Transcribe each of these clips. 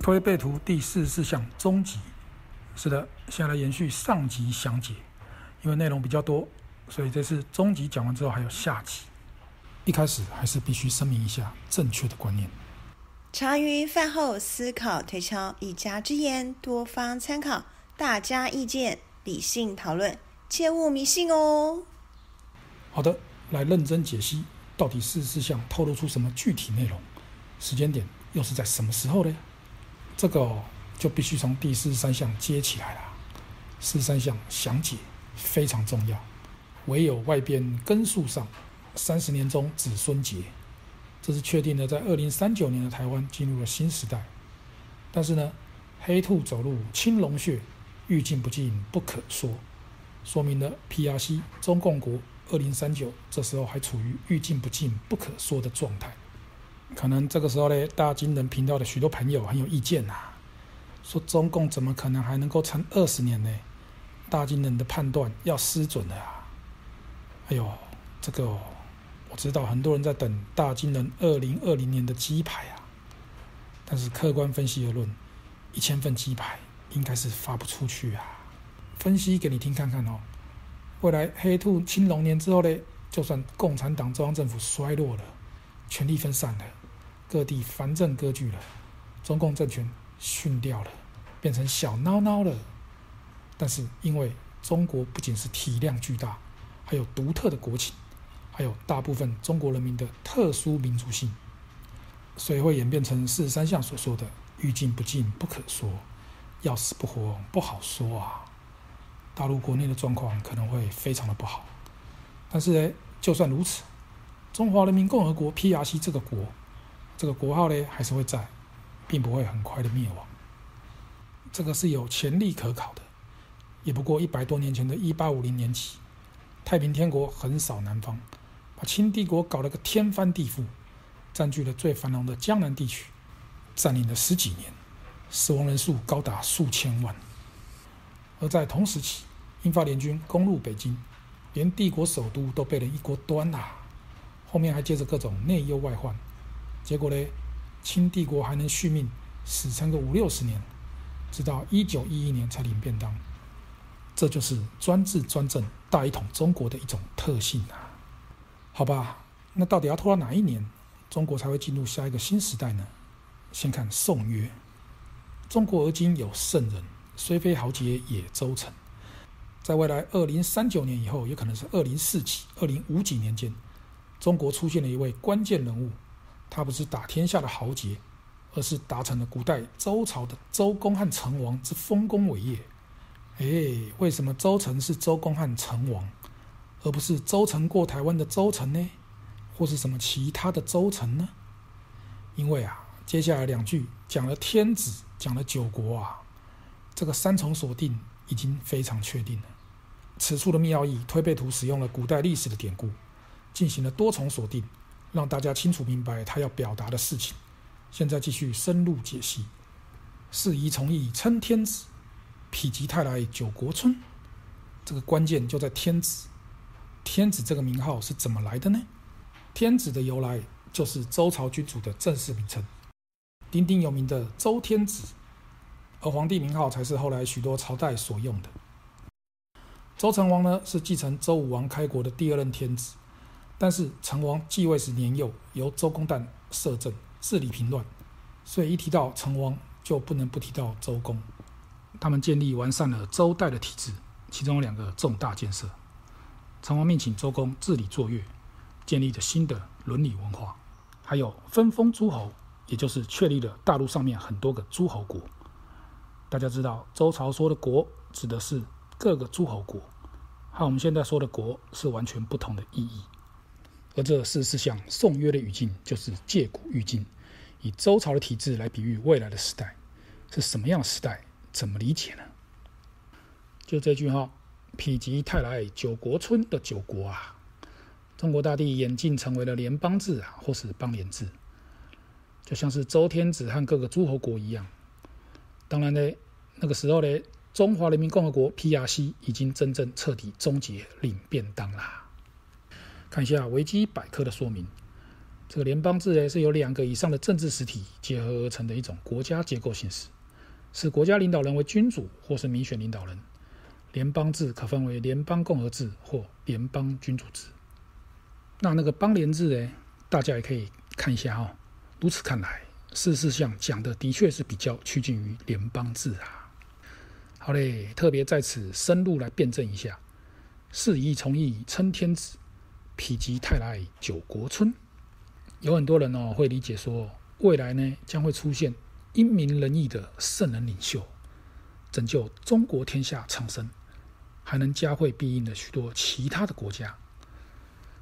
推背图第四十四项终极。是的，现在来延续上集详解，因为内容比较多，所以这次终极讲完之后还有下集。一开始还是必须声明一下正确的观念。茶余饭后思考推敲，一家之言，多方参考，大家意见理性讨论，切勿迷信哦。好的，来认真解析，到底四十四项透露出什么具体内容？时间点又是在什么时候呢？这个。就必须从第四十三项接起来了。四十三项详解非常重要。唯有外边根树上，三十年中子孙结。这是确定的，在二零三九年的台湾进入了新时代。但是呢，黑兔走入青龙穴，欲尽不尽不可说，说明了 PRC 中共国二零三九这时候还处于欲进不进不可说的状态。可能这个时候呢，大金人频道的许多朋友很有意见呐、啊。说中共怎么可能还能够撑二十年呢？大金人的判断要失准了啊！哎呦，这个我知道很多人在等大金人二零二零年的鸡排啊，但是客观分析而论，一千份鸡排应该是发不出去啊。分析给你听看看哦。未来黑兔青龙年之后呢，就算共产党中央政府衰落了，权力分散了，各地藩镇割据了，中共政权。逊掉了，变成小孬孬了。但是因为中国不仅是体量巨大，还有独特的国情，还有大部分中国人民的特殊民族性，所以会演变成四十三项所说的“欲进不进不可说，要死不活不好说啊”。大陆国内的状况可能会非常的不好。但是呢，就算如此，中华人民共和国 （PRC） 这个国，这个国号呢，还是会在。并不会很快的灭亡，这个是有前例可考的。也不过一百多年前的一八五零年起，太平天国横扫南方，把清帝国搞了个天翻地覆，占据了最繁荣的江南地区，占领了十几年，死亡人数高达数千万。而在同时期，英法联军攻入北京，连帝国首都都被人一锅端了，后面还接着各种内忧外患，结果呢？清帝国还能续命，死撑个五六十年，直到一九一一年才领便当。这就是专制专政、大一统中国的一种特性啊！好吧，那到底要拖到哪一年，中国才会进入下一个新时代呢？先看宋曰：中国而今有圣人，虽非豪杰也周成。在未来二零三九年以后，也可能是二零四几、二零五几年间，中国出现了一位关键人物。他不是打天下的豪杰，而是达成了古代周朝的周公和成王之丰功伟业。哎，为什么周成是周公和成王，而不是周成过台湾的周成呢？或是什么其他的周成呢？因为啊，接下来两句讲了天子，讲了九国啊，这个三重锁定已经非常确定了。此处的密奥义推背图使用了古代历史的典故，进行了多重锁定。让大家清楚明白他要表达的事情。现在继续深入解析。是宜从义称天子，否极泰来九国春。这个关键就在天子。天子这个名号是怎么来的呢？天子的由来就是周朝君主的正式名称，鼎鼎有名的周天子。而皇帝名号才是后来许多朝代所用的。周成王呢，是继承周武王开国的第二任天子。但是成王继位时年幼，由周公旦摄政治理平乱，所以一提到成王就不能不提到周公。他们建立完善了周代的体制，其中有两个重大建设：成王命请周公治理作乐，建立了新的伦理文化；还有分封诸侯，也就是确立了大陆上面很多个诸侯国。大家知道，周朝说的国指的是各个诸侯国，和我们现在说的国是完全不同的意义。而这四十四项颂曰的语境，就是借古喻今，以周朝的体制来比喻未来的时代，是什么样的时代？怎么理解呢？就这句话，“否极泰来九国春”的九国啊，中国大地演进成为了联邦制啊，或是邦联制，就像是周天子和各个诸侯国一样。当然呢，那个时候呢，中华人民共和国 （PRC） 已经真正彻底终结领便当啦。看一下维基百科的说明，这个联邦制呢，是由两个以上的政治实体结合而成的一种国家结构形式，是国家领导人为君主或是民选领导人。联邦制可分为联邦共和制或联邦君主制。那那个邦联制呢，大家也可以看一下哦。如此看来，四四象讲的的确是比较趋近于联邦制啊。好嘞，特别在此深入来辩证一下：是以从义称天子，否极泰来九国春。有很多人哦会理解说，未来呢将会出现英明仁义的圣人领袖，拯救中国天下苍生，还能加惠庇荫的许多其他的国家。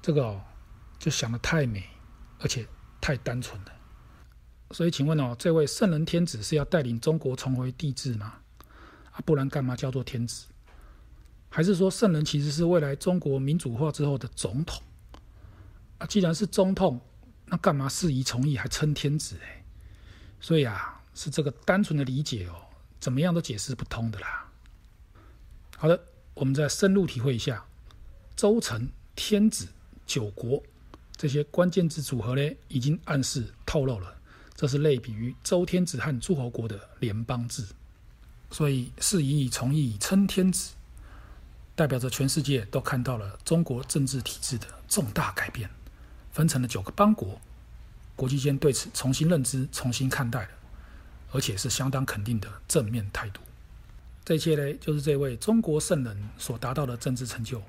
这个哦就想得太美，而且太单纯了。所以请问哦，这位圣人天子是要带领中国重回帝制吗？啊，不然干嘛叫做天子？还是说圣人其实是未来中国民主化之后的总统？啊，既然是总统。那干嘛是宜从义还称天子哎？所以啊，是这个单纯的理解哦，怎么样都解释不通的啦。好的，我们再深入体会一下周成、天子、九国这些关键字组合呢，已经暗示透露了，这是类比于周天子和诸侯国的联邦制。所以是以从义称天子，代表着全世界都看到了中国政治体制的重大改变。分成了九个邦国，国际间对此重新认知、重新看待了，而且是相当肯定的正面态度。这一切呢，就是这位中国圣人所达到的政治成就。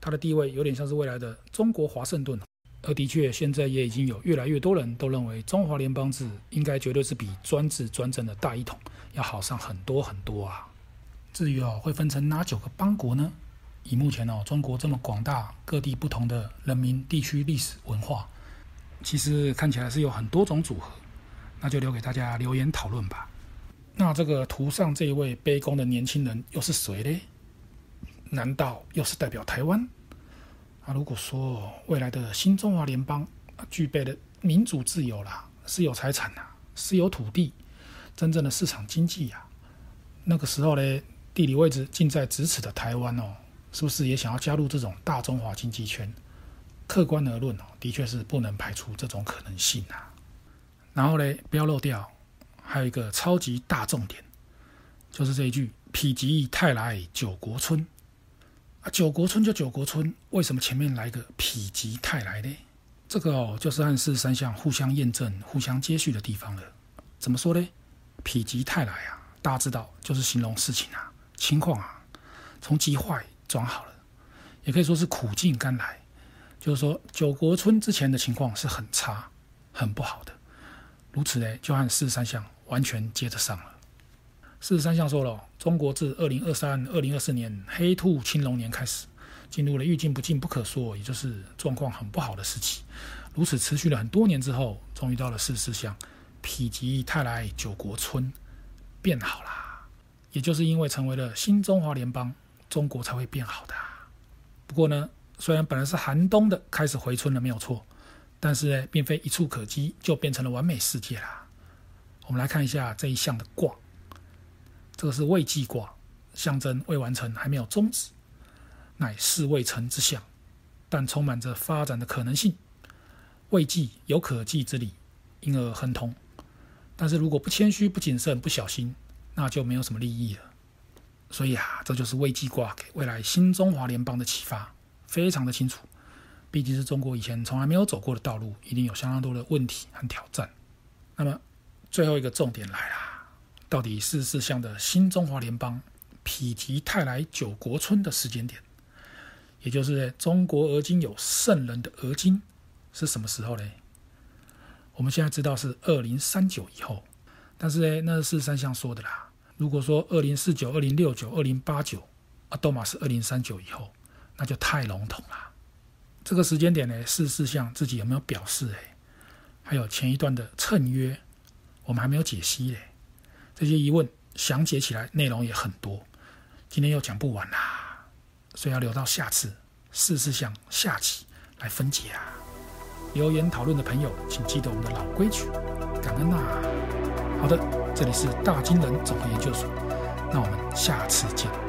他的地位有点像是未来的中国华盛顿，而的确，现在也已经有越来越多人都认为，中华联邦制应该绝对是比专制专政的大一统要好上很多很多啊。至于哦，会分成哪九个邦国呢？以目前哦，中国这么广大、各地不同的人民、地区、历史文化，其实看起来是有很多种组合，那就留给大家留言讨论吧。那这个图上这一位卑躬的年轻人又是谁呢？难道又是代表台湾？啊，如果说未来的新中华联邦啊具备了民主自由啦、私有财产呐、私有土地、真正的市场经济呀，那个时候呢，地理位置近在咫尺的台湾哦。是不是也想要加入这种大中华经济圈？客观而论哦，的确是不能排除这种可能性啊。然后呢，不要漏掉，还有一个超级大重点，就是这一句“否极泰来九国村”。啊，九国村就九国村，为什么前面来个“否极泰来”呢？这个哦，就是和四十三项互相验证、互相接续的地方了。怎么说呢？“否极泰来”啊，大家知道，就是形容事情啊、情况啊，从极坏。转好了，也可以说是苦尽甘来。就是说，九国村之前的情况是很差、很不好的。如此呢，就和四十三项完全接得上了。四十三项说了，中国自二零二三、二零二四年黑兔青龙年开始，进入了欲进不进、不可说，也就是状况很不好的时期。如此持续了很多年之后，终于到了四十四项，否极泰来九国村变好啦。也就是因为成为了新中华联邦。中国才会变好的。不过呢，虽然本来是寒冬的，开始回春了，没有错，但是呢，并非一触可几就变成了完美世界啦。我们来看一下这一项的卦，这是未济卦，象征未完成，还没有终止，乃是未成之象，但充满着发展的可能性。未济有可济之理，因而亨通。但是如果不谦虚、不谨慎、不小心，那就没有什么利益了。所以啊，这就是未济卦给未来新中华联邦的启发，非常的清楚。毕竟是中国以前从来没有走过的道路，一定有相当多的问题和挑战。那么最后一个重点来了，到底四十四象的新中华联邦否极泰来九国村的时间点，也就是中国而今有圣人的而今是什么时候呢？我们现在知道是二零三九以后，但是呢，那是四三象说的啦。如果说二零四九、二零六九、二零八九，啊，都嘛是二零三九以后，那就太笼统了。这个时间点呢，四四象自己有没有表示？哎，还有前一段的谶约，我们还没有解析嘞。这些疑问详解起来内容也很多，今天又讲不完啦，所以要留到下次四十四象下集来分解啊。留言讨论的朋友，请记得我们的老规矩，感恩呐。好的。这里是大金人综合研究所，那我们下次见。